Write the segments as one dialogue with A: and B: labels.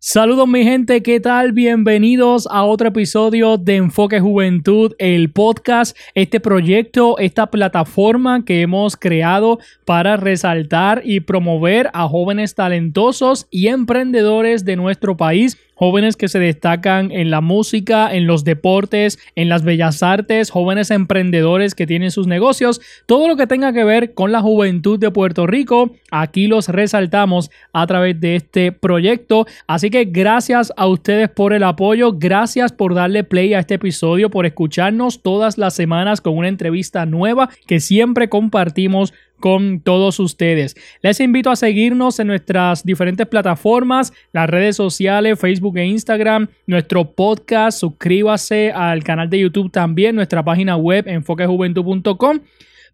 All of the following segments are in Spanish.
A: Saludos mi gente, ¿qué tal? Bienvenidos a otro episodio de Enfoque Juventud, el podcast, este proyecto, esta plataforma que hemos creado para resaltar y promover a jóvenes talentosos y emprendedores de nuestro país jóvenes que se destacan en la música, en los deportes, en las bellas artes, jóvenes emprendedores que tienen sus negocios, todo lo que tenga que ver con la juventud de Puerto Rico, aquí los resaltamos a través de este proyecto. Así que gracias a ustedes por el apoyo, gracias por darle play a este episodio, por escucharnos todas las semanas con una entrevista nueva que siempre compartimos con todos ustedes. Les invito a seguirnos en nuestras diferentes plataformas, las redes sociales, Facebook e Instagram, nuestro podcast, suscríbase al canal de YouTube también, nuestra página web enfoquejuventud.com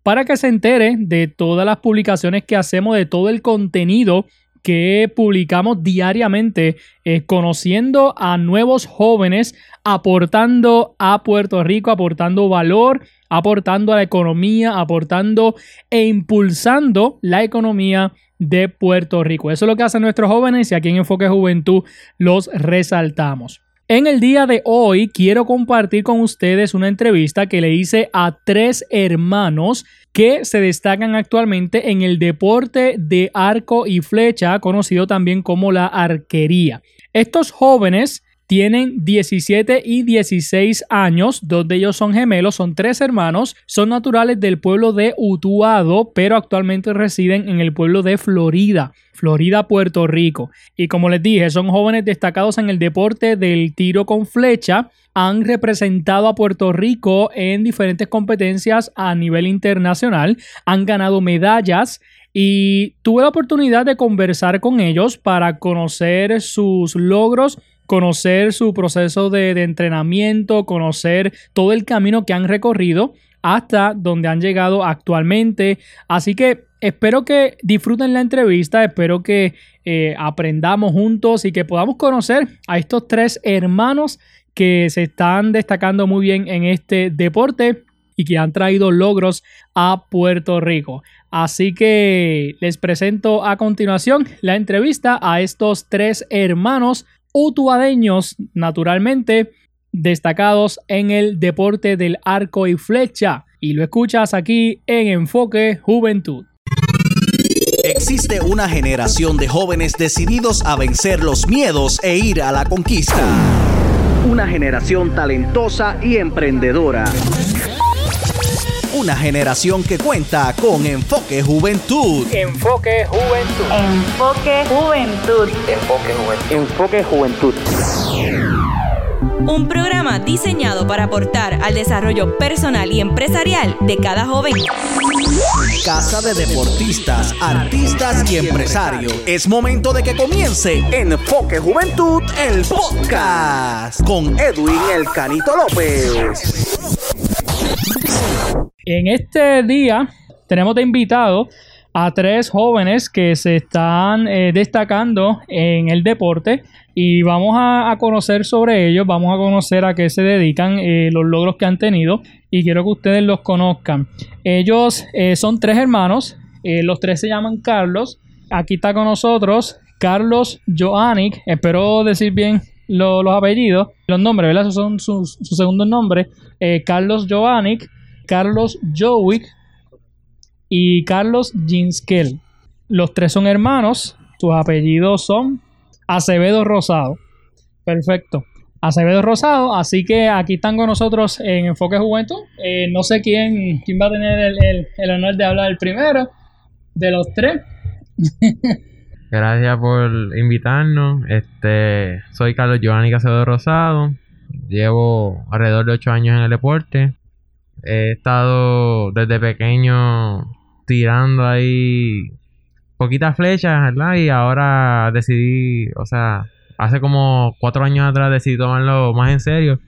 A: para que se entere de todas las publicaciones que hacemos, de todo el contenido que publicamos diariamente, eh, conociendo a nuevos jóvenes, aportando a Puerto Rico, aportando valor, aportando a la economía, aportando e impulsando la economía de Puerto Rico. Eso es lo que hacen nuestros jóvenes y aquí en Enfoque Juventud los resaltamos. En el día de hoy quiero compartir con ustedes una entrevista que le hice a tres hermanos que se destacan actualmente en el deporte de arco y flecha, conocido también como la arquería. Estos jóvenes tienen 17 y 16 años, dos de ellos son gemelos, son tres hermanos, son naturales del pueblo de Utuado, pero actualmente residen en el pueblo de Florida, Florida, Puerto Rico. Y como les dije, son jóvenes destacados en el deporte del tiro con flecha, han representado a Puerto Rico en diferentes competencias a nivel internacional, han ganado medallas y tuve la oportunidad de conversar con ellos para conocer sus logros conocer su proceso de, entrenamiento, conocer todo el camino que han recorrido hasta donde han llegado actualmente. Así que espero que disfruten la entrevista, espero que eh, aprendamos juntos y que podamos conocer a estos tres hermanos que se están destacando muy bien en este deporte y que han traído logros a Puerto Rico. Así que les presento a continuación la entrevista a estos tres hermanos utuadeños, naturalmente, destacados en el deporte del arco y flecha. Y lo escuchas aquí en Enfoque Juventud.
B: Existe una generación de jóvenes decididos a vencer los miedos e ir a la conquista. Una generación talentosa y emprendedora. Una generación que cuenta con Enfoque Juventud.
A: Enfoque Juventud.
C: Enfoque Juventud.
B: Enfoque Juventud.
D: Un programa diseñado para aportar al desarrollo personal y empresarial de cada joven.
B: Casa de deportistas, artistas y empresarios. Es momento de que comience Enfoque Juventud, el podcast. Con Edwin El Canito López.
A: En este día tenemos de invitado a tres jóvenes que se están eh, destacando en el deporte y vamos a, conocer sobre ellos, vamos a conocer a qué se dedican, eh, los logros que han tenido y quiero que ustedes los conozcan. Ellos eh, son tres hermanos, los tres se llaman Carlos, aquí está con nosotros Carlos Joannick, espero decir bien los apellidos, los nombres, ¿verdad? Esos son sus, segundos nombres, Carlos Joannick, Carlos Jowick y Carlos Jinskel. Los tres son hermanos, sus apellidos son Acevedo Rosado. Perfecto. Acevedo Rosado, así que aquí están con nosotros en Enfoque Juventud. Eh, no sé quién, quién va a tener el, honor de hablar el primero de los tres.
E: Gracias por invitarnos. Este, soy Carlos Giovanni Acevedo Rosado. Llevo alrededor de ocho años en el deporte. He estado desde pequeño tirando ahí poquitas flechas, ¿verdad? Y ahora decidí, o sea, hace como cuatro años atrás decidí tomarlo más en serio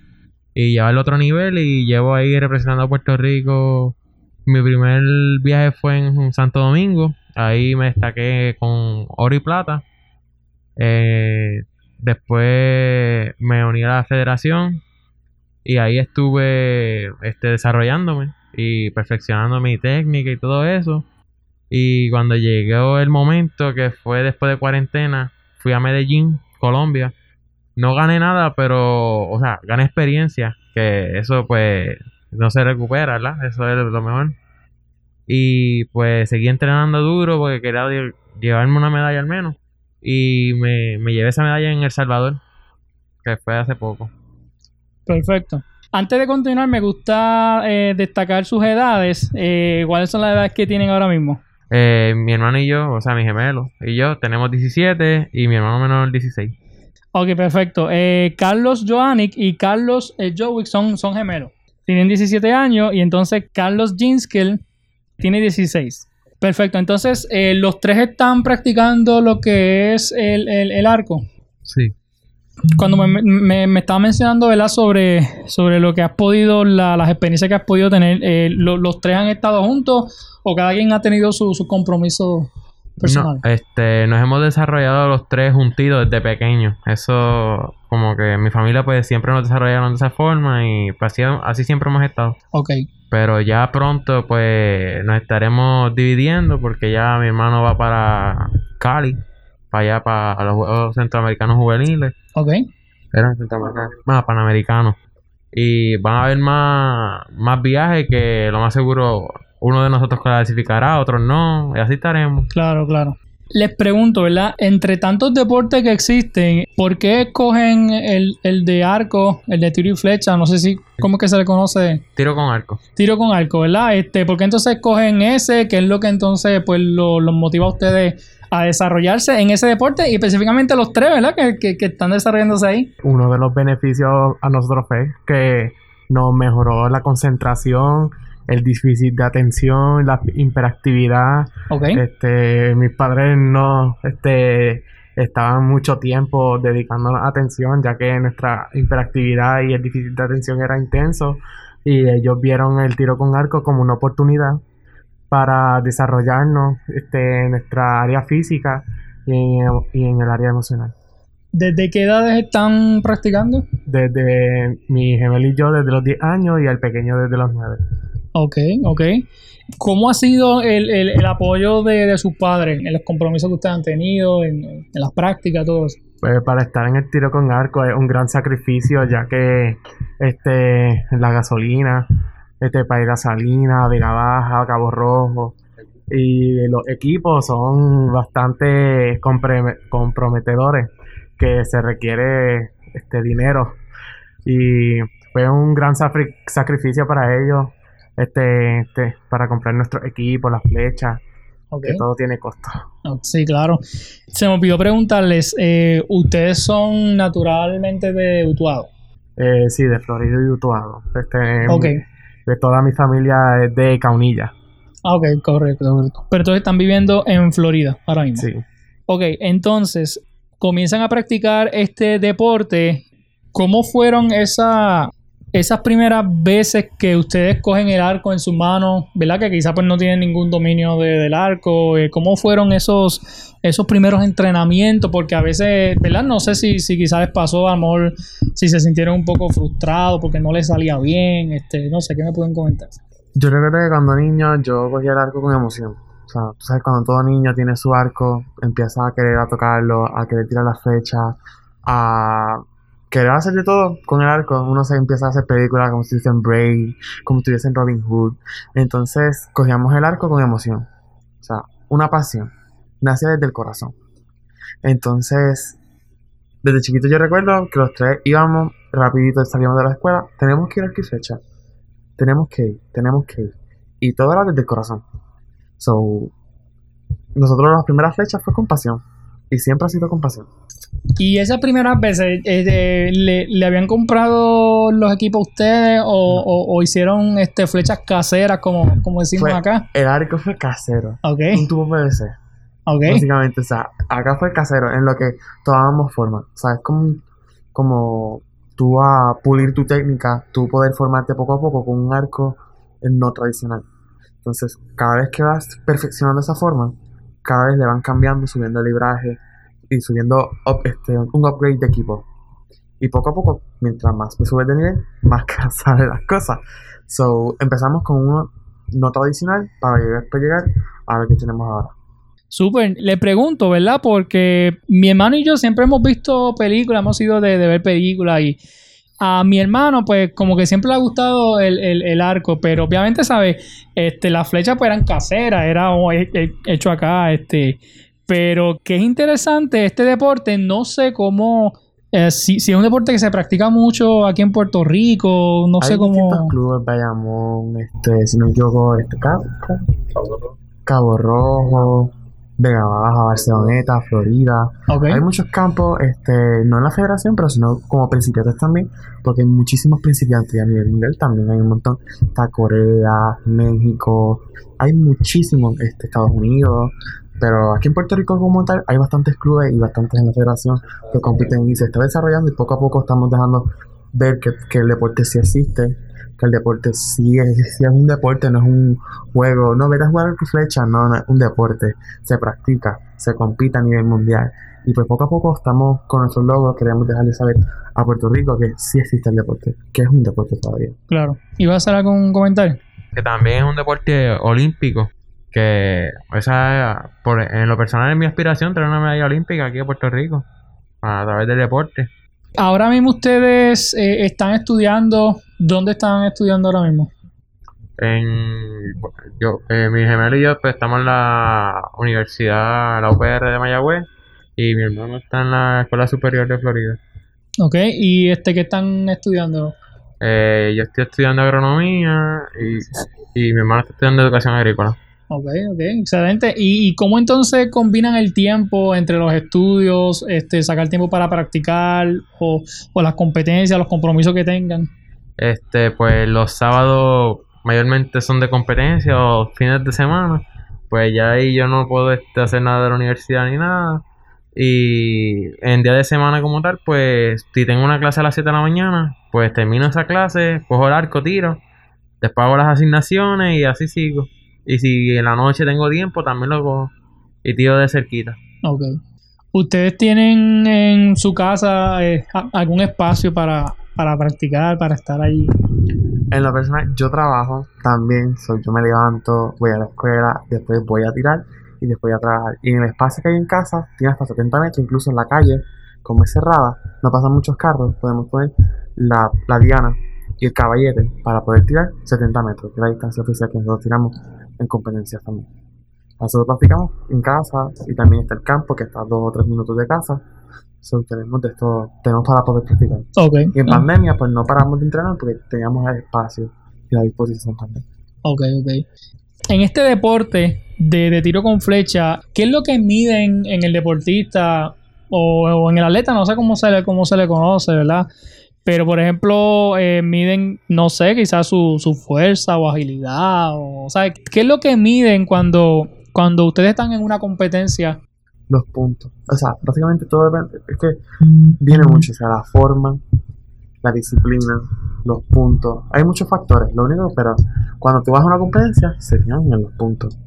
E: y llevarlo a otro nivel y llevo ahí representando a Puerto Rico. Mi primer viaje fue en Santo Domingo, ahí me destaqué con oro y plata. Eh, después me uní a la federación y ahí estuve este, desarrollándome y perfeccionando mi técnica y todo eso. Y cuando llegó el momento que fue después de cuarentena, fui a Medellín Colombia. No gané nada, pero, o sea, gané experiencia, que eso pues no se recupera, ¿verdad? Eso es lo mejor. Y pues seguí entrenando duro porque quería lle- llevarme una medalla al menos. Y me, me llevé esa medalla en El Salvador, que fue hace poco.
A: Perfecto. Antes de continuar, me gusta eh, destacar sus edades. Eh, ¿Cuáles son las edades que tienen ahora mismo?
E: Eh, mi hermano y yo, o sea, mi gemelo y yo tenemos 17 y mi hermano menor 16.
A: Ok, perfecto. Eh, Carlos Joannick y Carlos eh, Jowick son, son gemelos. Tienen 17 años y entonces Carlos Jinskel tiene 16. Perfecto. Entonces, eh, los tres están practicando lo que es el, el- el arco.
E: Sí.
A: Cuando me, me, me estaba mencionando, ¿verdad? Sobre, sobre lo que has podido, la- las experiencias que has podido tener, eh, lo- ¿los tres han estado juntos o cada quien ha tenido su, su compromiso personal?
E: No, este, nos hemos desarrollado los tres juntitos desde pequeños. Eso, como que mi familia pues siempre nos desarrollaron de esa forma y pues, así, así siempre hemos estado.
A: Ok,
E: Pero ya pronto pues nos estaremos dividiendo porque ya mi hermano va para Cali, para allá, para los Juegos Centroamericanos Juveniles.
A: ok.
E: Eran centroamericanos. Más panamericanos. Y van a haber más, más viajes que lo más seguro uno de nosotros clasificará, otros no. Y así estaremos.
A: Claro, claro. Les pregunto, ¿verdad? Entre tantos deportes que existen, ¿por qué escogen el, el de arco, el de tiro y flecha? No sé si, ¿cómo es que se le conoce?
E: Tiro con arco.
A: Tiro con arco, ¿verdad? Este, ¿Por qué entonces escogen ese? ¿Qué es lo que entonces pues lo- los motiva a ustedes a desarrollarse en ese deporte? Y específicamente los tres, ¿verdad? Que, que- que están desarrollándose ahí.
F: uno de los beneficios a nosotros fue que nos mejoró la concentración, el déficit de atención, la hiperactividad.
A: Ok.
F: Este, mis padres no este, estaban mucho tiempo dedicándonos atención, ya que nuestra hiperactividad y el déficit de atención era intenso. Y ellos vieron el tiro con arco como una oportunidad para desarrollarnos este, en nuestra área física y en, y en el área emocional.
A: ¿Desde qué edades están practicando?
F: Desde mi gemelo y yo desde los 10 años y el pequeño desde los 9.
A: Ok, ok. ¿Cómo ha sido el, el- el apoyo de, de sus padres en los compromisos que ustedes han tenido, en, en las prácticas, todo eso?
F: Pues para estar en el tiro con arco es un gran sacrificio ya que este la gasolina, este para ir a Salinas, Vega Baja, Cabo Rojo y los equipos son bastante comprometedores que se requiere este dinero y fue un gran sacrificio para ellos este, este para comprar nuestro equipo, las flechas, que todo tiene costo.
A: Sí, claro. Se me olvidó preguntarles, eh, ¿ustedes son naturalmente de Utuado?
F: Eh, sí, de Florida y Utuado. Este,
A: Ok.
F: De toda mi familia es de Caunilla.
A: Ah, ok, correcto, correcto. Pero entonces están viviendo en Florida ahora mismo.
F: Sí.
A: Ok, entonces, comienzan a practicar este deporte. ¿Cómo fueron esa, esas primeras veces que ustedes cogen el arco en sus manos? ¿Verdad? Que quizás pues no tienen ningún dominio de- del arco. Eh, ¿Cómo fueron esos, esos primeros entrenamientos? Porque a veces, ¿verdad? No sé si, si quizás les pasó, a lo mejor, si se sintieron un poco frustrados porque no les salía bien. Este, no sé, ¿qué me pueden comentar?
F: Yo recuerdo que cuando niño yo cogía el arco con emoción. O sea, tú sabes, cuando todo niño tiene su arco, empieza a querer a tocarlo, a querer tirar las flechas, a querer hacer de todo con el arco. Uno se empieza a hacer películas como si estuviese en Braille, como si Robin Hood. Entonces, cogíamos el arco con emoción. O sea, una pasión. Nace desde el corazón. Entonces, desde chiquito yo recuerdo que los tres íbamos rapidito, salíamos de la escuela, tenemos que ir arco y flecha. Tenemos que ir, tenemos que ir. Y todo era desde el corazón. So, nosotros las primeras flechas fue con pasión. Y siempre ha sido con pasión.
A: Y esas primeras veces, eh, ¿le, le habían comprado los equipos a ustedes o, o- o hicieron este, flechas caseras, como, como decimos
F: Fue-
A: acá?
F: El arco fue casero.
A: Ok,
F: Un tubo PVC.
A: ok.
F: Básicamente, o sea, acá fue casero, en lo que tomábamos forma. O sea, es como, como tú a pulir tu técnica, tú poder formarte poco a poco con un arco no tradicional. Entonces, cada vez que vas perfeccionando esa forma, cada vez le van cambiando, subiendo el libraje y subiendo este, un upgrade de equipo. Y poco a poco, mientras más me subes de nivel, más salen las cosas. So, empezamos con uno no tradicional para llegar- después llegar a lo que tenemos ahora.
A: Súper. Le pregunto, ¿verdad? Porque mi hermano y yo siempre hemos visto películas, hemos ido de, de ver películas y a mi hermano, pues, como que siempre le ha gustado el, el- el arco, pero obviamente, ¿sabes? Este, las flechas pues eran caseras, era oh, he- he- hecho acá, este. Pero que es interesante este deporte, no sé cómo. eh, si, si es un deporte que se practica mucho aquí en Puerto Rico, no
F: Hay
A: sé cómo.
F: clubes, Bayamón, este, si no me equivoco, este, Cabo, Cabo- Cabo Rojo, Vega Baja, Barceloneta, Florida. Hay muchos campos, este, no en la federación, pero sino como principiantes también, porque hay muchísimos principiantes y a nivel mundial también hay un montón. Está Corea, México, hay muchísimos, este, Estados Unidos, pero aquí en Puerto Rico como tal hay bastantes clubes y bastantes en la federación que compiten y se está desarrollando y poco a poco estamos dejando ver que, que el deporte sí existe, que el deporte sí es, sí es un deporte, no es un juego, no, vete a jugar con flecha, no, no es un deporte, se practica, se compite a nivel mundial. Y pues poco a poco estamos con nuestros logos, queremos dejarle saber a Puerto Rico que sí existe el deporte, que es un deporte todavía.
A: Claro. ¿Iba a hacer algún comentario?
E: que también es un deporte olímpico. Que esa, por, en lo personal, es mi aspiración tener una medalla olímpica aquí en Puerto Rico a través del deporte.
A: Ahora mismo ustedes eh, están estudiando. ¿Dónde están estudiando ahora mismo?
E: En, yo, eh, mi gemelo y yo pues, estamos en la universidad, la UPR de Mayagüez, y mi hermano está en la Escuela Superior de Florida.
A: Ok. ¿Y este qué están estudiando?
E: Eh, yo estoy estudiando agronomía y, y mi hermano está estudiando educación agrícola.
A: Ok, ok, excelente. ¿Y, y cómo entonces combinan el tiempo entre los estudios, este, sacar tiempo para practicar o, o las competencias, los compromisos que tengan?
E: Este, pues los sábados mayormente son de competencia o fines de semana. Pues ya ahí yo no puedo este, hacer nada de la universidad ni nada. Y en día de semana como tal, pues si tengo una clase a las 7 de la mañana, pues termino esa clase, cojo el arco, tiro, después hago las asignaciones y así sigo. Y si en la noche tengo tiempo, también lo cojo y tiro de cerquita.
A: Ok. ¿Ustedes tienen en su casa eh, algún espacio para, para practicar, para estar allí?
F: En lo personal, yo trabajo también, soy, yo me levanto, voy a la escuela, después voy a tirar y después voy a trabajar. Y en el espacio que hay en casa, tiene hasta 70 metros, incluso en la calle, como es cerrada, no pasan muchos carros, podemos poner la, la diana y el caballete para poder tirar 70 metros, que es la distancia oficial que nosotros tiramos en competencias también. Nosotros practicamos en casa y también está el campo que está a dos o tres minutos de casa. So, tenemos de esto, tenemos para poder practicar. Y en pandemia, pues no paramos de entrenar porque teníamos el espacio y la disposición también.
A: Ok, ok. En este deporte de, de tiro con flecha, ¿qué es lo que miden en el deportista o, o en el atleta? No sé cómo se le, cómo se le conoce, ¿verdad? Pero, por ejemplo, eh, miden, no sé, quizás su, su fuerza o agilidad. O, o sea, ¿qué es lo que miden cuando, cuando ustedes están en una competencia?
F: Los puntos. O sea, básicamente todo depende. Es que viene mucho. O sea, la forma, la disciplina, los puntos. Hay muchos factores. Lo único, pero cuando tú vas a una competencia, se fijan en los puntos.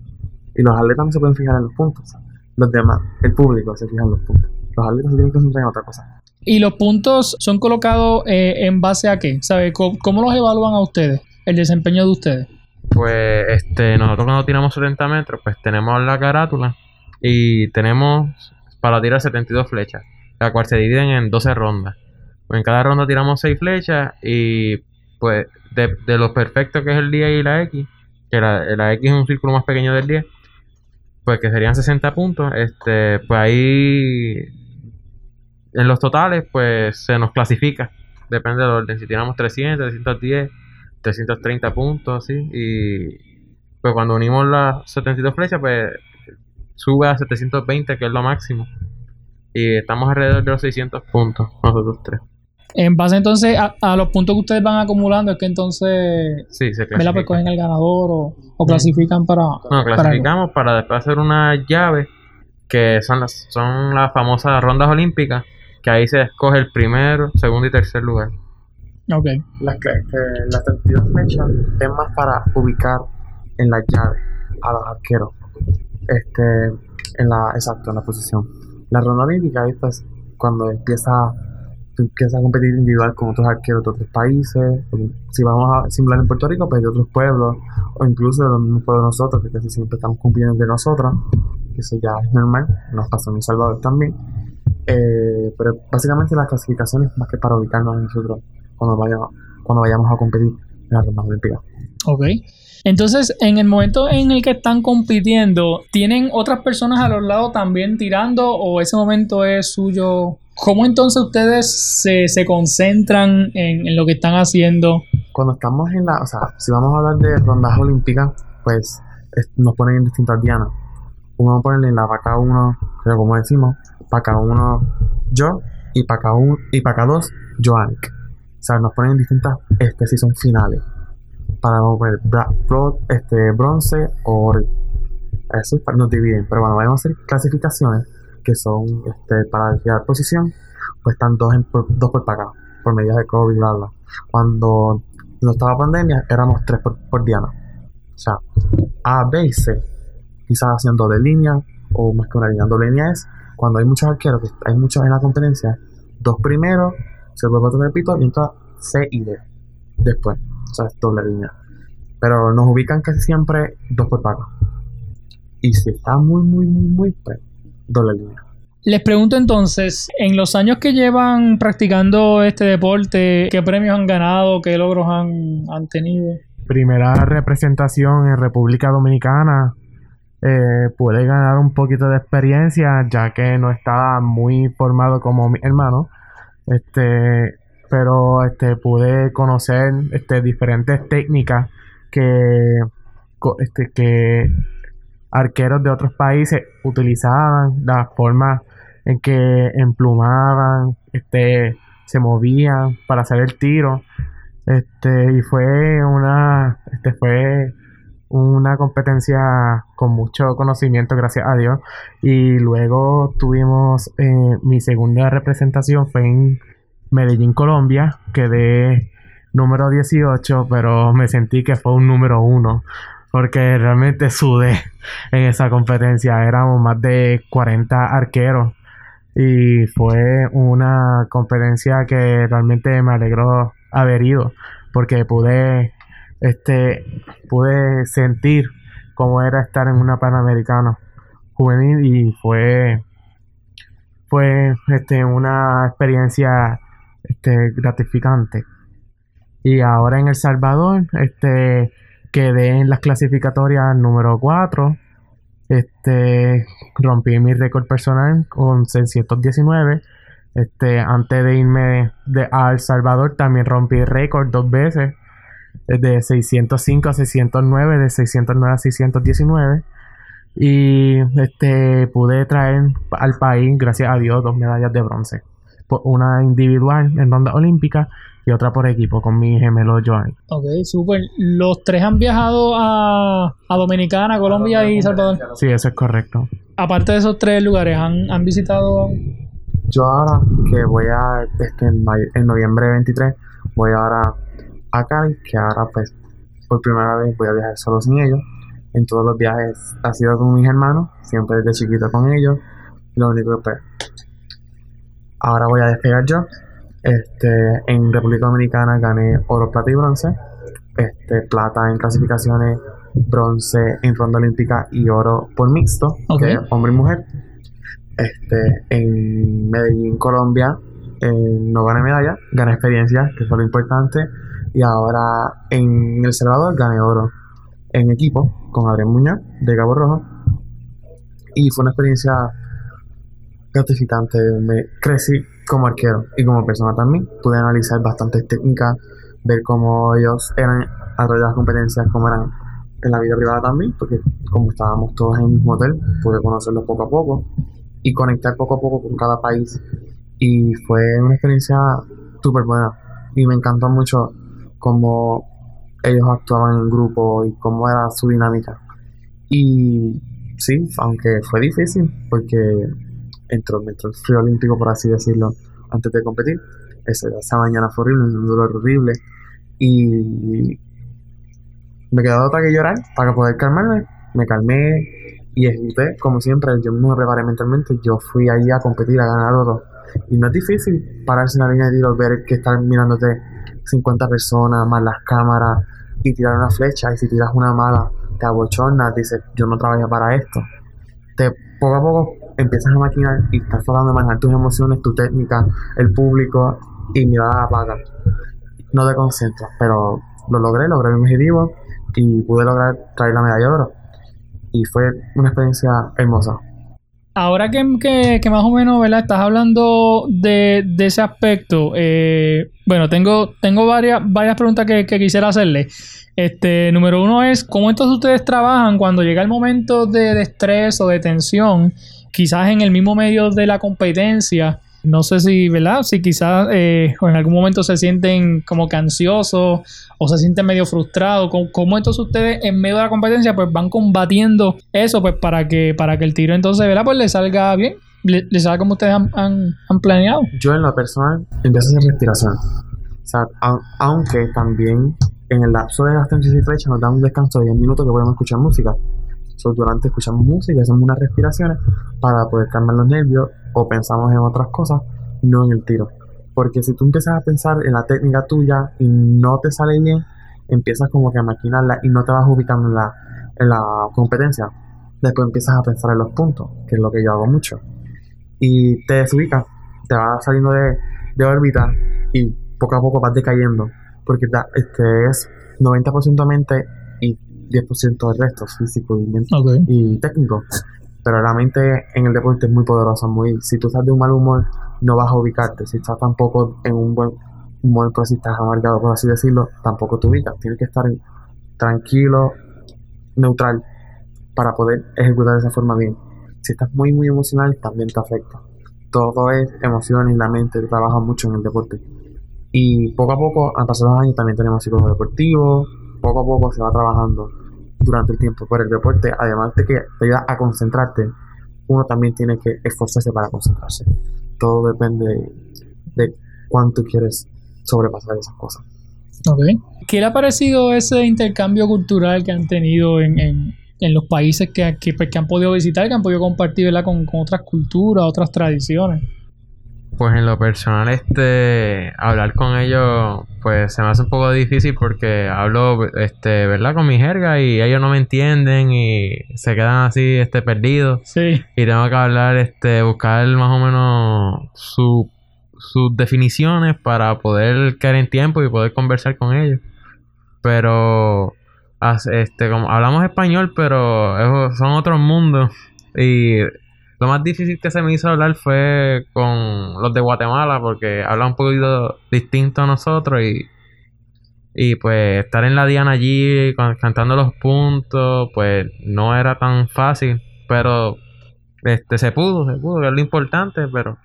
F: Y los atletas no se pueden fijar en los puntos. Los demás, el público se fija en los puntos. Los atletas se tienen que concentrar en otra cosa.
A: ¿Y los puntos son colocados eh, en base a qué? ¿Sabe? ¿Cómo, cómo los evalúan a ustedes? El desempeño de ustedes.
E: Pues este, nosotros cuando tiramos 70 metros, pues tenemos la carátula y tenemos para tirar 72 flechas, la cual se dividen en 12 rondas. En cada ronda tiramos 6 flechas y pues de, de lo perfecto que es el 10 y la X, que la, la X es un círculo más pequeño del 10, pues que serían 60 puntos, este, pues ahí en los totales pues se nos clasifica, depende del orden, si tiramos 300, 310, 330 puntos, así, y pues cuando unimos las 72 flechas, pues sube a 720, que es lo máximo. Y estamos alrededor de los 600 puntos, nosotros tres.
A: En base entonces a, a los puntos que ustedes van acumulando, es que entonces
E: Sí, se
A: ¿verdad? Pues cogen el ganador o, o clasifican para.
E: No, clasificamos para después hacer una llave que son las, son las famosas rondas olímpicas, que ahí se escoge el primero, segundo y tercer lugar.
A: Ok.
F: Las, que- las 32 flechas es más para ubicar en la llave a los arqueros. Este, en la, exacto, en la posición. La ronda olímpica es pues, cuando empieza, tú empiezas a competir individual con otros arqueros de otros países. Si vamos a simular en Puerto Rico, pues de otros pueblos, o incluso de los mismos pueblos de nosotros, que casi siempre estamos compitiendo entre nosotros. eso ya es normal, nos pasó en El Salvador también. Eh, pero básicamente las clasificaciones más que para ubicarnos nosotros cuando vayamos, cuando vayamos a competir en las rondas olímpicas.
A: Ok. Entonces, en el momento en el que están compitiendo, ¿tienen otras personas a los lados también tirando o ese momento es suyo? ¿Cómo entonces ustedes se, se concentran en, en lo que están haciendo?
F: Cuando estamos en la, o sea, si vamos a hablar de rondas olímpicas, pues es- nos ponen en distintas dianas. Uno ponen en la vaca 1, pero como decimos, vaca 1 yo y vaca 1 y vaca 2 Joanic. O sea, nos ponen en distintas, este, si son finales. Para poner bra- bro- este, bronce o. Eso es para- nos dividen. Pero cuando vayamos a hacer clasificaciones, que son este, para llegar posición, pues están dos, en, dos por vaca, por medidas de COVID, bla, bla. Cuando no estaba pandemia, éramos tres por, por diana. O sea, A, B y C. Quizás haciendo doble línea, o más que una línea. Doble línea es cuando hay muchos arqueros, que hay muchos en la competencia, dos primeros, se vuelve otro repito, y entra C y D después. O sea, es doble línea. Pero nos ubican casi siempre dos por paga. Y si está muy, muy, muy, muy, pues doble línea.
A: Les pregunto entonces, en los años que llevan practicando este deporte, ¿qué premios han ganado? ¿Qué logros han, han tenido?
G: primera representación en República Dominicana. Eh, pude ganar un poquito de experiencia ya que no estaba muy formado como mi hermano. Este, pero este, pude conocer este, diferentes técnicas que, este, que arqueros de otros países utilizaban, las formas en que emplumaban, este, se movían para hacer el tiro. Este, y fue una, este fue una competencia con mucho conocimiento, gracias a Dios. Y luego tuvimos eh, mi segunda representación fue en Medellín, Colombia. Quedé número 18, pero me sentí que fue un número uno. Porque realmente sudé en esa competencia. Éramos más de 40 arqueros. Y fue una competencia que realmente me alegró haber ido. Porque pude, este, pude sentir cómo era estar en una Panamericana juvenil y fue este una experiencia este gratificante. Y ahora en El Salvador este quedé en las clasificatorias número 4 este rompí mi récord personal con 619 este antes de irme de, a El Salvador también rompí récord dos veces de 605 a 609 de 609 a 619 y este pude traer al país, gracias a Dios, dos medallas de bronce. Una individual en ronda olímpica y otra por equipo con mi gemelo Joan.
A: Ok, súper. Los tres han viajado a, a Dominicana, Colombia y Salvador.
G: Sí, eso es correcto.
A: Aparte de esos tres lugares, ¿han, han visitado?
F: Yo ahora que voy a, este, en, en noviembre 23, voy ahora a Cali, que ahora pues por primera vez voy a viajar solo sin ellos. En todos los viajes ha sido con mis hermanos, siempre desde chiquito con ellos. Lo único que pues, ahora voy a despegar yo. Este, en República Dominicana gané oro, plata y bronce. Este, plata en clasificaciones, bronce en ronda olímpica y oro por mixto, que es hombre y mujer. Este, en Medellín, Colombia, eh, no gané medalla, gané experiencia, que fue lo importante. Y ahora en El Salvador gané oro en equipo con Adrián Muñoz de Cabo Rojo. Y fue una experiencia gratificante. Me crecí como arquero y como persona también. Pude analizar bastantes técnicas, ver cómo ellos eran a competencias, cómo eran en la vida privada también, porque como estábamos todos en el mismo hotel, pude conocerlos poco a poco y conectar poco a poco con cada país. Y fue una experiencia súper buena. Y me encantó mucho cómo ellos actuaban en grupo y cómo era su dinámica. Y sí, aunque fue difícil, porque entró, me entró el frío olímpico, por así decirlo, antes de competir. Esa, mañana fue horrible, un dolor horrible. Y me quedó otra que llorar para poder calmarme. Me calmé y ejecuté, como siempre, yo me preparé mentalmente. Yo fui allí a competir, a ganar oro. Y no es difícil pararse en la línea de tiro, ver que están mirándote 50 personas, más las cámaras, y tirar una flecha. Y si tiras una mala, te abochornas, dices, yo no trabajé para esto. Te poco a poco empiezas a maquinar y estás tratando de manejar tus emociones, tu técnica, el público y mirar a la paga. No te concentras, pero lo logré, logré mi objetivo y pude lograr traer la medalla de oro. Y fue una experiencia hermosa.
A: Ahora que, que- más o menos, ¿verdad? Estás hablando de, ese aspecto. eh, bueno, tengo, tengo varias, varias preguntas que, que quisiera hacerle. Este, número uno es, ¿cómo entonces ustedes trabajan cuando llega el momento de, de estrés o de tensión? Quizás en el mismo medio de la competencia. No sé si, ¿verdad? Si quizás eh, en algún momento se sienten como que ansiosos o se sienten medio frustrados. ¿Cómo, cómo entonces ustedes en medio de la competencia pues van combatiendo eso pues para que, para que el tiro entonces, ¿verdad? Pues le salga bien, le, le salga como ustedes han, han- planeado.
F: Yo en lo personal empiezo a hacer respiración. O sea, au- aunque también en el lapso de las 36 flechas nos dan un descanso de 10 minutos que podemos escuchar música. So, durante escuchamos música y hacemos unas respiraciones para poder calmar los nervios o pensamos en otras cosas, no en el tiro. Porque si tú empiezas a pensar en la técnica tuya y no te sale bien, empiezas como que a maquinarla y no te vas ubicando en la, en la competencia. Después empiezas a pensar en los puntos, que es lo que yo hago mucho. Y te desubicas, te vas saliendo de, de órbita y poco a poco vas decayendo. Porque este es 90% mente y 10% el resto, físico y, men-
A: Ok.
F: y técnico. Pero la mente en el deporte es muy poderosa. Muy, si tú estás de un mal humor, no vas a ubicarte. Si estás tampoco en un buen humor, pero si estás amargado, por así decirlo, tampoco te ubicas. Tienes que estar tranquilo, neutral, para poder ejecutar de esa forma bien. Si estás muy, muy emocional, también te afecta. Todo es emociones y la mente trabaja mucho en el deporte. Y poco a poco, han pasado los años, también tenemos psicólogos deportivos. Poco a poco se va trabajando durante el tiempo. Pero el deporte, además de que te ayuda a concentrarte, uno también tiene que esforzarse para concentrarse. Todo depende de, cuánto quieres sobrepasar esas cosas.
A: Ok. ¿Qué le ha parecido ese intercambio cultural que han tenido en, en- en los países que, que, pues, que han podido visitar, que han podido compartir. Con, con otras culturas, otras tradiciones?
E: Pues en lo personal, este, hablar con ellos, pues se me hace un poco difícil porque hablo, este, ¿verdad? Con mi jerga y ellos no me entienden y se quedan así, este, perdidos.
A: Sí.
E: Y tengo que hablar, este, buscar más o menos su- sus definiciones para poder caer en tiempo y poder conversar con ellos. Pero, este, como hablamos español, pero son otros mundos. Y lo más difícil que se me hizo hablar fue con los de Guatemala, porque hablan un poquito distinto a nosotros y, y pues estar en la Diana allí cantando los puntos, pues no era tan fácil, pero este se pudo, se pudo, es lo importante, pero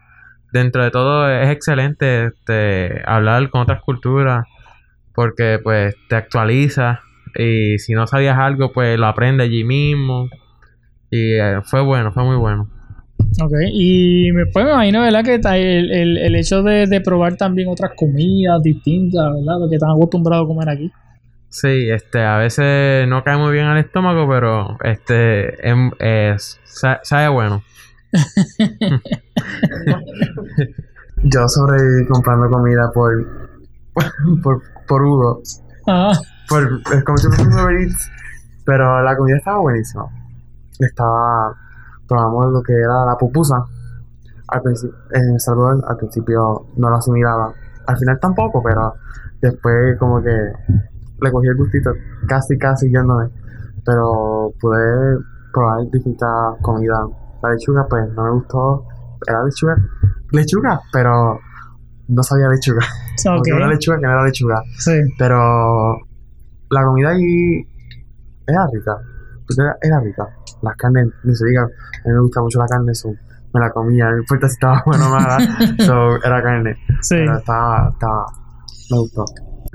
E: dentro de todo es excelente este hablar con otras culturas porque pues te actualiza y si no sabías algo pues lo aprendes allí mismo y eh, fue bueno, fue muy bueno.
A: Ok. Y me, pues me imagino, ¿verdad? Que el, el, el hecho de, de probar también otras comidas distintas, ¿verdad? Lo que están acostumbrados a comer aquí.
E: Sí, este, a veces no cae muy bien al estómago, pero este, em- es- sa- sabe bueno.
F: Yo sobreviví comprando comida por, por, por Hugo.
A: Ah,
F: Por, es como si fuese Uber Eats, pero la comida estaba buenísima. Estaba, probamos lo que era la pupusa. Al principio, en El Salvador, al principio no lo asimilaba. Al final tampoco, pero después como que le cogí el gustito, casi, casi yéndome. Pero pude probar distintas comidas. La lechuga, pues no me gustó. Era lechuga, lechuga, pero no sabía lechuga.
A: ok.
F: Porque Una lechuga que no era lechuga.
A: Sí.
F: Pero la comida allí era rica. Pues Era, era rica. Las carnes, ni se diga, a mí me gusta mucho la carne, so, me la comía, no importa si estaba buena o mala, so, era carne.
A: Sí.
F: Pero estaba, estaba, me gustó.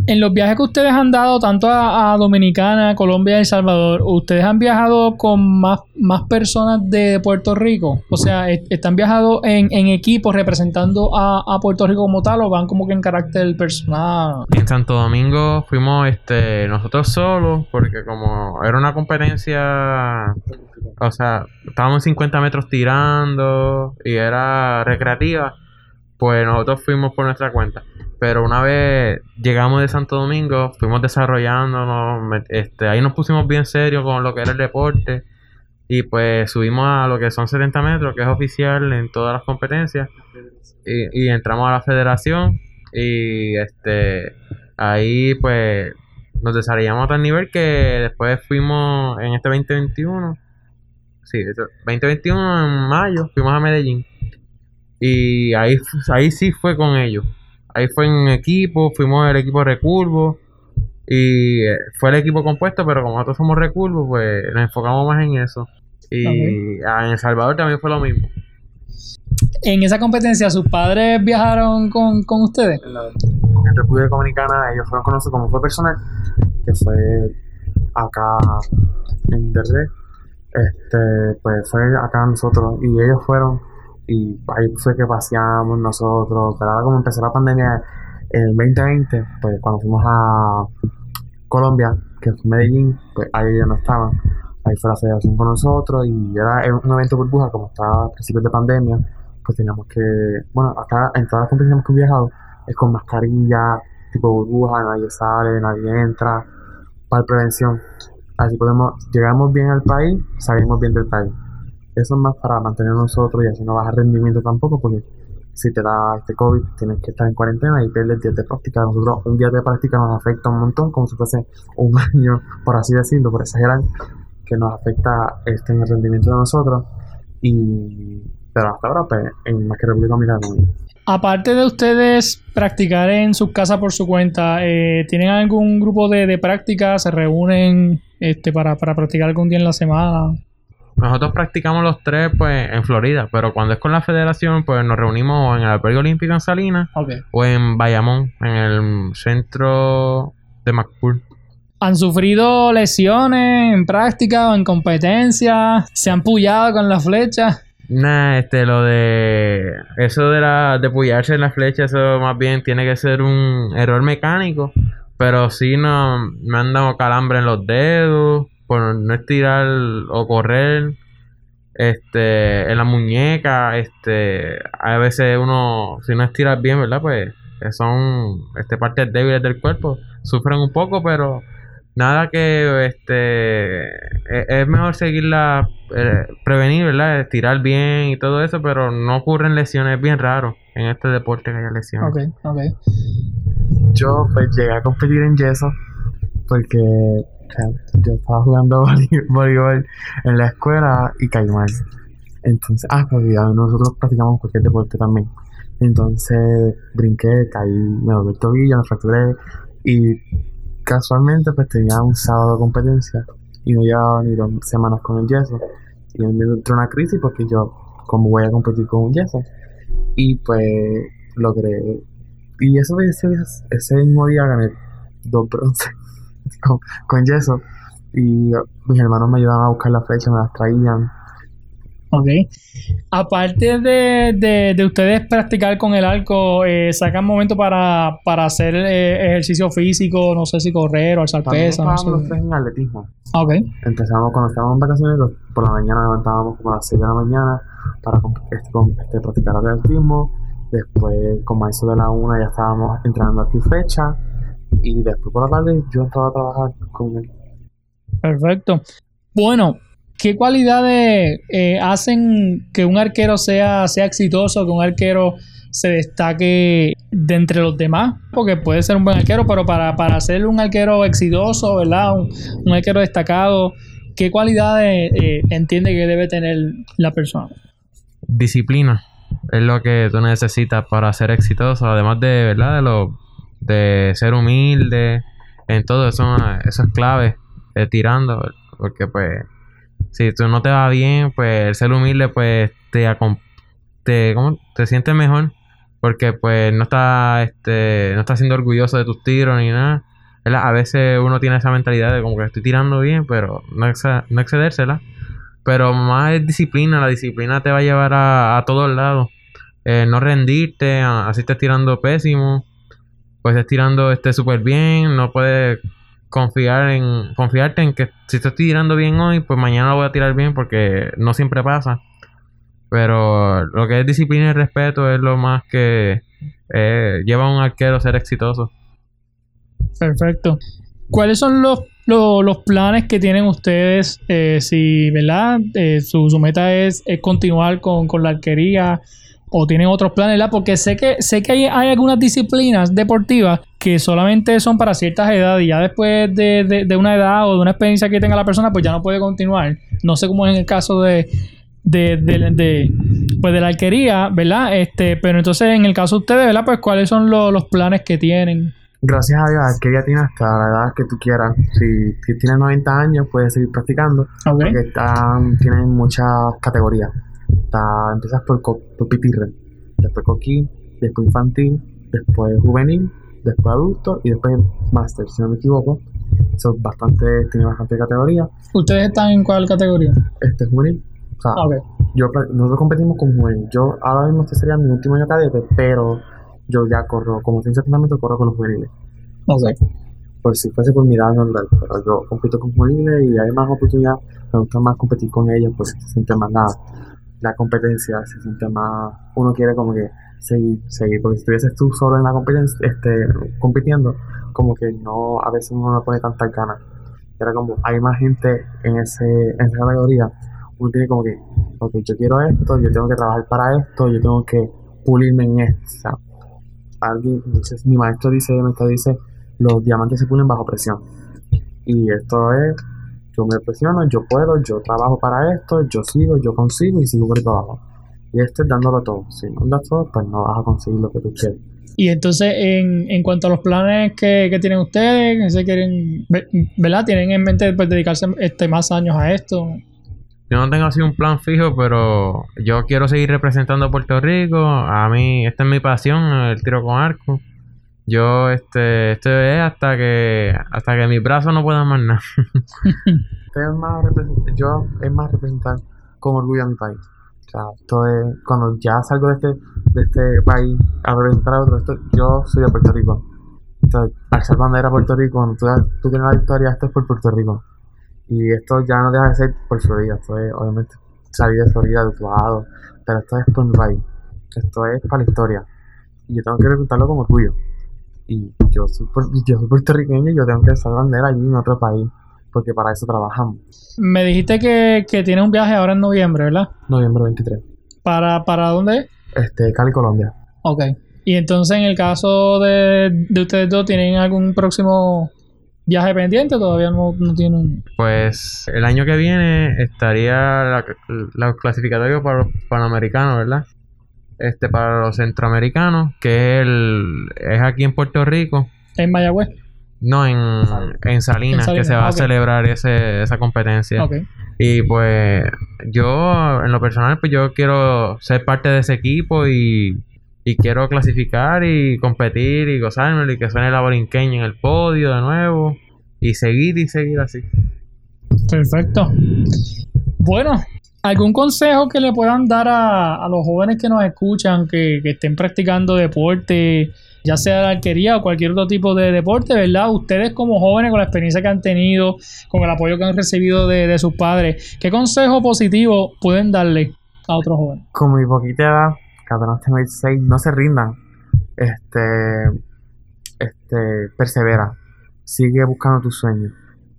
A: En los viajes que ustedes han dado, tanto a, Dominicana, Colombia y El Salvador, ¿ustedes han viajado con más, más personas de Puerto Rico? O sea, est- ¿están viajando en, en equipos representando a, a Puerto Rico como tal o van como que en carácter personal?
E: En Santo Domingo fuimos este nosotros solos porque como era una competencia, o sea, estábamos 50 metros tirando y era recreativa, pues nosotros fuimos por nuestra cuenta. Pero una vez llegamos de Santo Domingo, fuimos desarrollándonos, este, ahí nos pusimos bien serios con lo que era el deporte Y pues subimos a lo que son 70 metros, que es oficial en todas las competencias. Y, entramos a la federación. Y este ahí pues nos desarrollamos a tal nivel que después fuimos en este 2021. Sí, eso, 2021 en mayo fuimos a Medellín. Y ahí, ahí sí fue con ellos. Ahí fue en equipo, fuimos el equipo recurvo. Y eh, fue el equipo compuesto, pero como nosotros somos recurvos, pues nos enfocamos más en eso. Y ah, en El Salvador también fue lo mismo.
A: En esa competencia, ¿sus padres viajaron con, con ustedes?
F: En, la- en República Dominicana ellos fueron conocidos como fue personal, que fue acá en Derre. Este, pues fue acá nosotros y ellos fueron y ahí fue que paseamos nosotros, pero ahora como empezó la pandemia en el 2020, pues cuando fuimos a Colombia, que fue Medellín, pues ahí ellos no estaban. Ahí fue la federación con nosotros y era un evento burbuja, como estaba a principios de pandemia, pues teníamos que, bueno, acá en todas las competiciones que he viajado, es con mascarilla, tipo burbuja, nadie sale, nadie entra, para prevención. Así podemos, llegamos bien al país, salimos bien del país. Eso es más para mantener nosotros y así no bajar rendimiento tampoco, porque si te da este COVID tienes que estar en cuarentena y pierdes días de práctica. Nosotros un día de práctica nos afecta un montón, como si fuese un año, por así decirlo, por exagerar, que nos afecta este, en el rendimiento de nosotros. Y, pero hasta ahora, pues, en más que República Dominicana.
A: Aparte de ustedes practicar en sus casas por su cuenta, eh, ¿tienen algún grupo de, de práctica? ¿Se reúnen este, para, para practicar algún día en la semana?
E: Nosotros practicamos los tres pues en Florida, pero cuando es con la federación pues nos reunimos en el Albergue Olímpico en Salinas o en Bayamón, en el centro de McCool.
A: ¿Han sufrido lesiones en práctica o en competencia? ¿Se han pullado con la flecha?
E: Nah, este, lo de eso de la de puyarse en la flecha, eso más bien tiene que ser un error mecánico, pero sí no me han dado calambre en los dedos por no estirar o correr, este, en la muñeca, este, a veces uno si no estira bien, ¿verdad? Pues eh, son este partes débiles del cuerpo, sufren un poco, pero nada que este e- es mejor seguirla eh, prevenir verdad estirar bien y todo eso pero no ocurren lesiones es bien raro en este deporte que haya lesiones
A: Ok, ok.
F: Yo pues llegué a competir en yeso porque yo estaba jugando voleibol en la escuela y caí mal. Entonces, ah, pues ya nosotros practicamos cualquier deporte también. Entonces brinqué, caí, me doblé el tobillo, me fracturé y casualmente pues tenía un sábado de competencia y no llevaba ni dos semanas con el yeso. Y me entró una crisis porque yo, como voy a competir con un yeso? Y pues logré y eso ese, ese mismo día gané dos bronces con, con yeso. Y mis hermanos me ayudaban a buscar la flecha, me las traían.
A: Ok. Aparte de, de, de ustedes practicar con el arco, eh, ¿sacan momento para, para hacer eh, ejercicio físico? No sé si correr o alzar pesas. no
F: estábamos los
A: sé.
F: tres en atletismo.
A: Ok.
F: Empezamos cuando estábamos en vacaciones, por la mañana levantábamos como a las 6 de la mañana para este, com- este, practicar atletismo. Después, como a eso de la una, ya estábamos entrenando aquí fecha. Y después por la tarde yo entraba a trabajar con él.
A: Perfecto. Bueno, ¿qué cualidades eh, hacen que un arquero sea, sea exitoso, que un arquero se destaque de entre los demás? Porque puede ser un buen arquero, pero para, para ser un arquero exitoso, ¿verdad? Un, un arquero destacado, ¿qué cualidades eh, entiende que debe tener la persona?
E: disciplina es lo que tú necesitas para ser exitoso además de verdad de lo de ser humilde en todo eso eso es clave eh, tirando porque pues si tú no te va bien pues el ser humilde pues te te, ¿cómo? te sientes mejor porque pues no está este no estás siendo orgulloso de tus tiros ni nada a veces uno tiene esa mentalidad de como que estoy tirando bien pero no, no excedérsela pero más es disciplina. La disciplina te va a llevar a, a todos lados. Eh, no rendirte, así estés tirando pésimo. Pues estés tirando este súper bien. No puedes confiar en confiarte en que si te estoy tirando bien hoy, pues mañana lo voy a tirar bien porque no siempre pasa. Pero lo que es disciplina y respeto es lo más que eh, lleva a un arquero a ser exitoso.
A: Perfecto. ¿Cuáles son los, lo- los planes que tienen ustedes? Eh, si, ¿verdad? Eh, su, su meta es, es continuar con, con la arquería o tienen otros planes, ¿verdad? Porque sé que, sé que hay, hay algunas disciplinas deportivas que solamente son para ciertas edades y ya después de, de- de una edad o de una experiencia que tenga la persona, pues ya no puede continuar. No sé cómo es en el caso de, de, de, pues de la arquería, ¿verdad? Este, pero entonces en el caso de ustedes, ¿verdad? Pues cuáles son lo- los planes que tienen.
F: Gracias a Dios, que ella tiene hasta la edad que tú quieras. Si, si tienes 90 años, puedes seguir practicando.
A: Ok.
F: Porque están, tienen muchas categorías. Está, empiezas por, por pitirre, después coquí, después infantil, después juvenil, después adulto y después máster, si no me equivoco. Son bastante, tiene bastante categoría.
A: ¿Ustedes están en cuál categoría?
F: Este es juvenil. O sea, yo, nosotros competimos con juvenil. Yo ahora mismo este sería mi último año cadete, pero yo ya corro, como ciencia de fundamento, corro con los juveniles.
A: Ok.
F: Por si fuese por mi edad normal, pero yo compito con juveniles y hay más oportunidad. Me gusta más competir con ellos porque se siente más nada. La competencia se siente más. Uno quiere como que seguir, seguir. Porque si estuvieses tú solo en la competencia, este, compitiendo, como que no, a veces uno no pone tantas ganas. Era como, hay más gente en, ese, en esa categoría. Uno tiene como que, ok, yo quiero esto, yo tengo que trabajar para esto, yo tengo que pulirme en esto. O sea, alguien, entonces, mi maestro dice, mi maestro dice, los diamantes se pulen bajo presión. Y esto es, yo me presiono, yo puedo, yo trabajo para esto, yo sigo, yo consigo y sigo por ahí para abajo. Y esto es dándolo todo. Si no das todo, pues no vas a conseguir lo que tú quieres.
A: Y entonces, en, en cuanto a los planes que, que tienen ustedes, que se quieren, ve- ¿verdad? ¿Tienen en mente pues, dedicarse este, más años a esto?
E: Yo no tengo así un plan fijo, pero yo quiero seguir representando a Puerto Rico. A mí, esta es mi pasión, el tiro con arco. Yo, este, esto es hasta que, hasta que mis brazos no puedan más nada.
F: Esto es más yo es más representar con orgullo a mi país. O sea, esto es, cuando ya salgo de este, de este país a representar a otro, esto, yo soy de Puerto Rico. Entonces, alzar bandera a Puerto Rico, cuando tú, tú tienes la victoria, esto es por Puerto Rico. Y esto ya no deja de ser por Florida, esto es obviamente salir de Florida, de tu lado, pero esto es por mi país. Esto es para la historia. Y yo tengo que representarlo con orgullo. Y yo soy, yo soy puertorriqueño y yo tengo que alzar bandera allí en otro país, porque para eso trabajamos.
A: Me dijiste que, que tiene un viaje ahora en noviembre, ¿verdad?
F: Noviembre 23.
A: ¿Para, para dónde?
F: Este, Cali, Colombia.
A: Ok. Y entonces, en el caso de, de ustedes dos, ¿tienen algún próximo viaje pendiente? Todavía no, no tienen.
E: Pues el año que viene estaría la, la clasificatoria para los panamericanos, ¿verdad? Este, para los centroamericanos, que es, el, es aquí en Puerto Rico.
A: En Mayagüez.
E: No, en, en Salinas,
A: En
E: que se va a celebrar ese, esa competencia.
A: Ok.
E: Y pues yo, en lo personal, pues yo quiero ser parte de ese equipo y, y quiero clasificar y competir y gozarme y que suene la borinqueña en el podio de nuevo y seguir y seguir así.
A: Perfecto. Bueno, ¿algún consejo que le puedan dar a, a los jóvenes que nos escuchan, que, que estén practicando deporte, ya sea la arquería o cualquier otro tipo de deporte, ¿verdad? Ustedes como jóvenes, con la experiencia que han tenido, con el apoyo que han recibido de, de sus padres, ¿qué consejo positivo pueden darle a otros jóvenes?
F: Con mi poquita edad, que apenas tengo 16, no se rindan. Este, este, persevera. Sigue buscando tus sueños.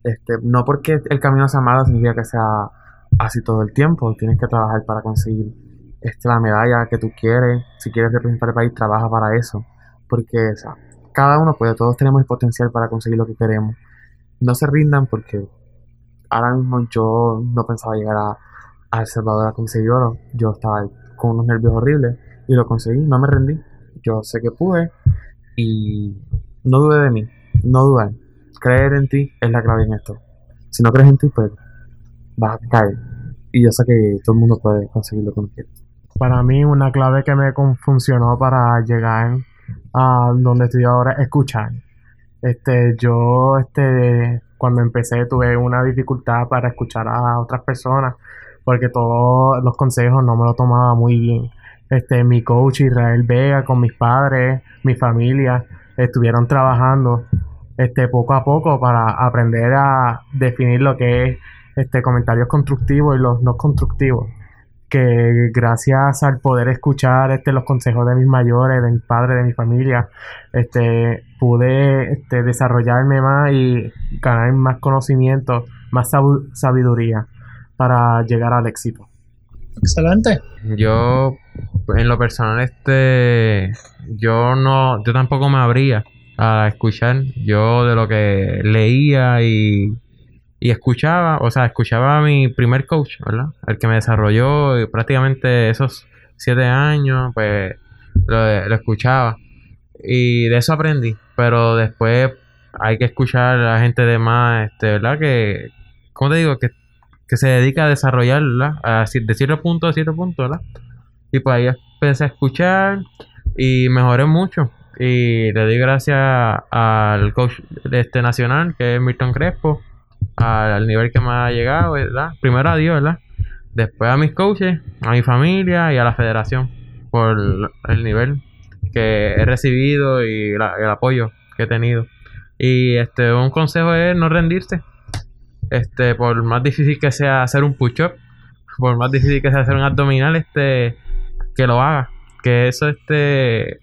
F: Este, no porque el camino sea malo significa que sea así todo el tiempo. Tienes que trabajar para conseguir este, la medalla que tú quieres. Si quieres representar el país, trabaja para eso. Porque cada uno puede, todos tenemos el potencial para conseguir lo que queremos. No se rindan porque ahora mismo yo no pensaba llegar a, El Salvador a conseguir oro. Yo estaba con unos nervios horribles y lo conseguí, no me rendí. Yo sé que pude y no dude de mí, no dudar. Creer en ti es la clave en esto. Si no crees en ti, pues vas. Y yo sé que todo el mundo puede conseguir lo que.
G: Para mí, una clave que me funcionó para llegar a donde estoy ahora es escuchar. Este, yo, este, cuando empecé tuve una dificultad para escuchar a otras personas porque todos los consejos no me lo tomaba muy bien. Este, mi coach Israel Vega con mis padres, mi familia, estuvieron trabajando este, poco a poco para aprender a definir lo que es este, comentarios constructivos y los no constructivos. que gracias al poder escuchar este, los consejos de mis mayores, de mis padres, de mi familia, este, pude este, desarrollarme más y ganar más conocimiento, más sabiduría para llegar al éxito.
A: Excelente.
E: Yo, en lo personal, este, yo no, yo tampoco me abría a escuchar. Yo de lo que leía y, y escuchaba, o sea, escuchaba a mi primer coach, ¿verdad? El que me desarrolló y prácticamente esos siete años, pues lo, lo escuchaba. Y de eso aprendí. Pero después hay que escuchar a la gente de más, este, ¿verdad? Que, ¿cómo te digo? Que que se dedica a desarrollar, ¿verdad? A, de cierto punto a cierto punto, ¿verdad? Y pues ahí empecé a escuchar y mejoré mucho. Y le doy gracias al coach este nacional, que es Milton Crespo, al, nivel que me ha llegado, ¿verdad? Primero a Dios, ¿verdad? Después a mis coaches, a mi familia y a la federación, por el nivel que he recibido y el apoyo que he tenido. Y este un consejo es no rendirse. Este, por más difícil que sea hacer un push-up, por más difícil que sea hacer un abdominal, este, que lo haga. Que eso, este,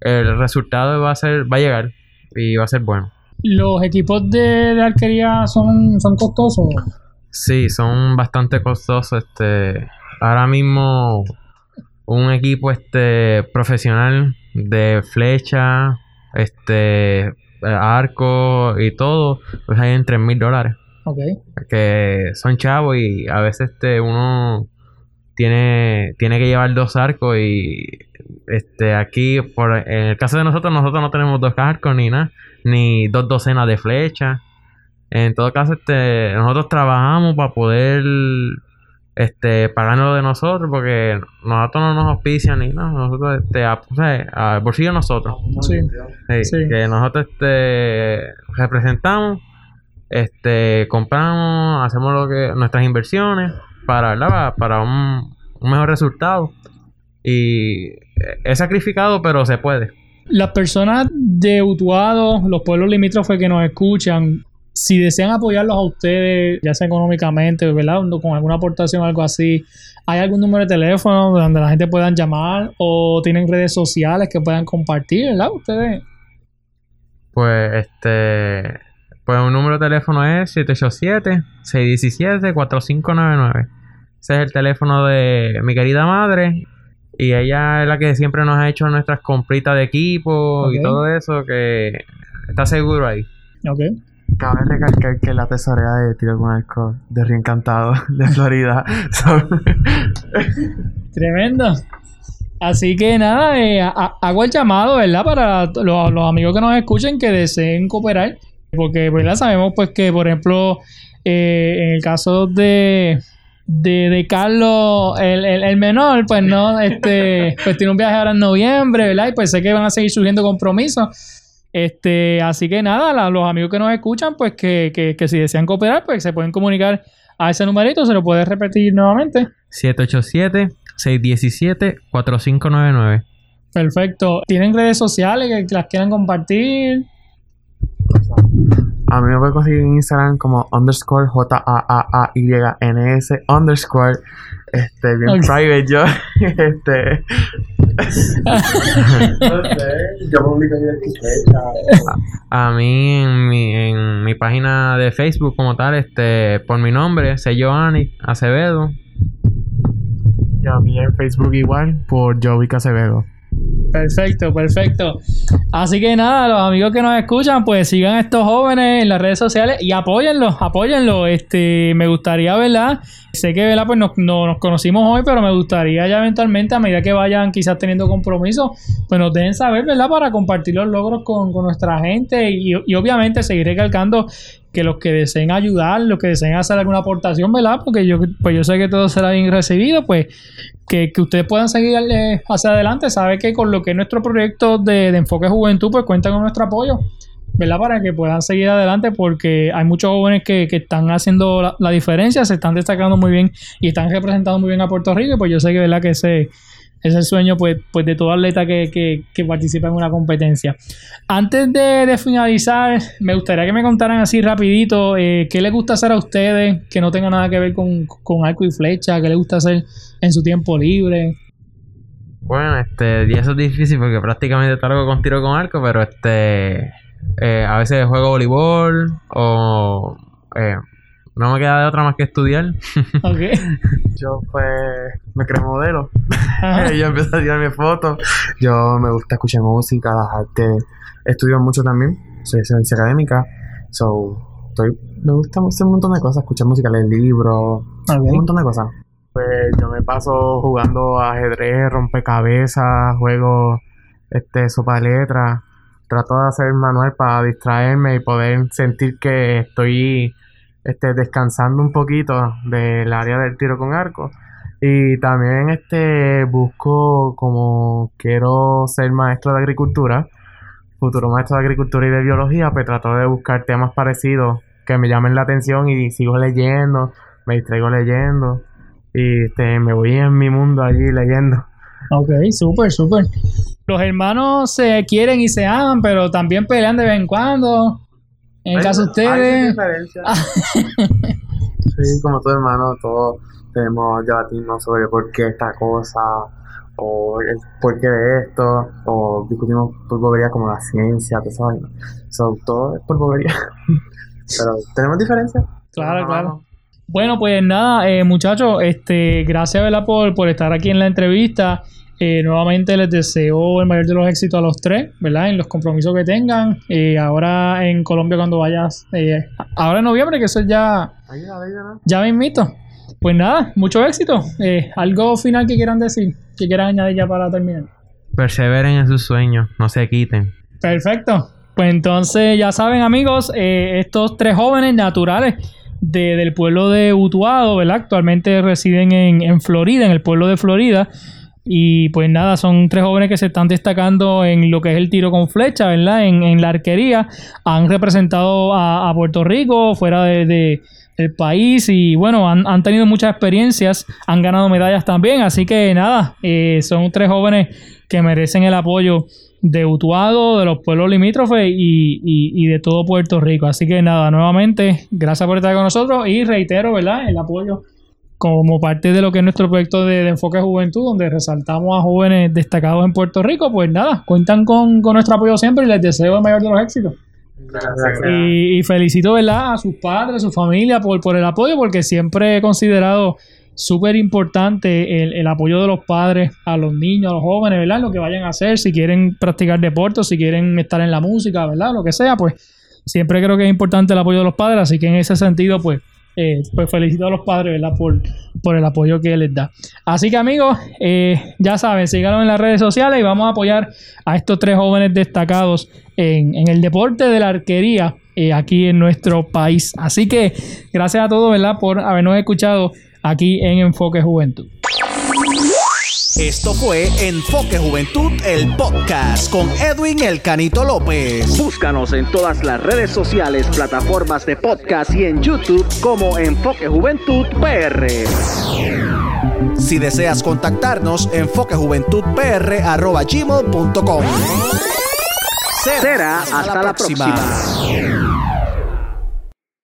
E: el resultado va a ser, va a llegar y va a ser bueno.
A: ¿Los equipos de, de arquería son, son costosos?
E: Sí, son bastante costosos. Este, ahora mismo un equipo este profesional de flecha, este arco y todo, pues hay en tres mil dólares.
A: Ok.
E: que son chavos y a veces este uno tiene tiene que llevar dos arcos y este aquí por en el caso de nosotros nosotros no tenemos dos arcos ni nada ni dos docenas de flechas en todo caso este nosotros trabajamos para poder este pagarnos de nosotros porque nosotros no nos auspician ni nada nosotros este a- o sea, al bolsillo de nosotros
A: Sí.
E: Sí,
A: Sí.
E: que nosotros este representamos, este compramos, hacemos lo que nuestras inversiones para ¿verdad? para, un mejor resultado y es sacrificado pero se puede.
A: Las personas de Utuado, los pueblos limítrofes que nos escuchan, si desean apoyarlos a ustedes, ya sea económicamente, ¿verdad? Con alguna aportación o algo así, ¿hay algún número de teléfono donde la gente puedan llamar o tienen redes sociales que puedan compartir, ¿verdad? Ustedes.
E: Pues este pues un número de teléfono es 787 617 4599. Ese es el teléfono de mi querida madre y ella es la que siempre nos ha hecho nuestras compritas de equipo y todo eso que está seguro ahí.
A: Ok.
G: Cabe recalcar que la tesorera de tiro con arco de Río Encantado de Florida
A: Tremendo. Así que nada, eh, ha- hago el llamado, ¿verdad? Para los, los amigos que nos escuchen que deseen cooperar. Porque, ¿verdad? Sabemos pues que, por ejemplo, eh, en el caso de, de, de Carlos, el, el- el menor, pues no, este, pues tiene un viaje ahora en noviembre, ¿verdad? Y pues sé que van a seguir surgiendo compromisos. Este, así que nada, la- los amigos que nos escuchan, pues que, que, que si desean cooperar, pues se pueden comunicar a ese numerito, se lo puedes repetir nuevamente.
E: 787-617-4599.
A: Perfecto. ¿Tienen redes sociales que, que las quieran compartir?
G: A mí me puede conseguir en Instagram como underscore J-A-A-A-Y-N-S underscore. Este, bien private yo. este. no sé, yo publico mi fecha.
E: A mí en mi, en mi página de Facebook como tal, este, por mi nombre, soy Giovanni Acevedo.
G: Y a mí en Facebook igual, por Joey Acevedo.
A: Perfecto, perfecto. Así que nada, los amigos que nos escuchan, pues sigan a estos jóvenes en las redes sociales y apóyenlos, apóyenlos. Este, me gustaría, ¿verdad? Sé que, ¿verdad? Pues no- nos conocimos hoy, pero me gustaría ya eventualmente, a medida que vayan quizás teniendo compromisos, pues nos dejen saber, ¿verdad? Para compartir los logros con, con nuestra gente y, y obviamente seguir recalcando que los que deseen ayudar, los que deseen hacer alguna aportación, ¿verdad? Porque yo, pues yo sé que todo será bien recibido, pues que, que ustedes puedan seguir eh, hacia adelante. Sabe que con lo que es nuestro proyecto de, de enfoque juventud, pues cuentan con nuestro apoyo, ¿verdad? Para que puedan seguir adelante, porque hay muchos jóvenes que, que están haciendo la, la diferencia, se están destacando muy bien y están representando muy bien a Puerto Rico. Pues yo sé que, ¿verdad? Que Ese es el sueño pues, pues de todo atleta que, que, que participa en una competencia. Antes de, finalizar, me gustaría que me contaran así rapidito eh, qué les gusta hacer a ustedes que no tenga nada que ver con, con arco y flecha, qué les gusta hacer en su tiempo libre.
E: Bueno, este, y eso es difícil porque prácticamente todo con tiro con arco, pero este, eh, a veces juego voleibol o eh, no me queda de otra más que estudiar.
A: Ok.
F: Yo pues me creo modelo.
A: Ajá.
F: yo empecé a tirarme fotos. Yo me gusta escuchar música, las artes. Estudio mucho también. Soy de ciencia académica. So, estoy, me gusta hacer un montón de cosas. Escuchar música, leer libros.
A: Ok.
F: Un montón de cosas. Pues yo me paso jugando ajedrez, rompecabezas, juego este, sopa de letras. Trato de hacer manual para distraerme y poder sentir que estoy este, descansando un poquito del área del tiro con arco. Y también este busco como quiero ser maestro de agricultura, futuro maestro de agricultura y de biología, pues trato de buscar temas parecidos que me llamen la atención y sigo leyendo, me distraigo leyendo y este, me voy en mi mundo allí leyendo.
A: Ok, súper, súper. Los hermanos se quieren y se aman, pero también pelean de vez en cuando. En el caso de ustedes.
F: sí, como todo hermano, todos tenemos debatirnos sobre por qué esta cosa, o el por qué de esto, o discutimos por bobería como la ciencia, todo eso. vaina. So, todo es por bobería. Pero tenemos diferencias.
A: Claro, claro. Bueno, pues nada, eh, muchachos, este, gracias ¿verdad? Por, por estar aquí en la entrevista. Eh, nuevamente les deseo el mayor de los éxitos a los tres, ¿verdad? En los compromisos que tengan. Eh, ahora en Colombia cuando vayas, eh, ahora en noviembre, que eso es ya, ya me invito. Pues nada, mucho éxito. Eh, ¿Algo final que quieran decir? Que quieran añadir ya para terminar.
E: Perseveren en sus sueños, no se quiten.
A: Perfecto. Pues entonces ya saben amigos, eh, estos tres jóvenes naturales de- del pueblo de Utuado, ¿verdad? Actualmente residen en, en Florida, en el pueblo de Florida. Y pues nada, son tres jóvenes que se están destacando en lo que es el tiro con flecha, ¿verdad? En, la arquería. Han representado a, Puerto Rico fuera de, de- del país y bueno, han, han tenido muchas experiencias, han ganado medallas también. Así que nada, eh, son tres jóvenes que merecen el apoyo de Utuado, de los pueblos limítrofes y- y de todo Puerto Rico. Así que nada, nuevamente, gracias por estar con nosotros y reitero, ¿verdad? El apoyo como parte de lo que es nuestro proyecto de, de enfoque juventud, donde resaltamos a jóvenes destacados en Puerto Rico, pues nada, cuentan con, con nuestro apoyo siempre y les deseo el mayor de los éxitos.
F: Gracias.
A: Y, y felicito, ¿verdad? A sus padres, a su familia por, por el apoyo, porque siempre he considerado súper importante el, el apoyo de los padres a los niños, a los jóvenes, ¿verdad? Lo que vayan a hacer, si quieren practicar deporte, si quieren estar en la música, ¿verdad? Lo que sea, pues siempre creo que es importante el apoyo de los padres, así que en ese sentido, pues, eh, pues felicito a los padres, ¿verdad? Por, el apoyo que les da. Así que amigos, eh, ya saben, síganos en las redes sociales y vamos a apoyar a estos tres jóvenes destacados en, en el deporte de la arquería eh, aquí en nuestro país. Así que gracias a todos, ¿verdad? Por habernos escuchado aquí en Enfoque Juventud.
B: Esto fue Enfoque Juventud, el podcast con Edwin El Canito López. Búscanos en todas las redes sociales, plataformas de podcast y en YouTube como Enfoque Juventud PR. Si deseas contactarnos, enfoquejuventudpr.gmail.com Será hasta la próxima.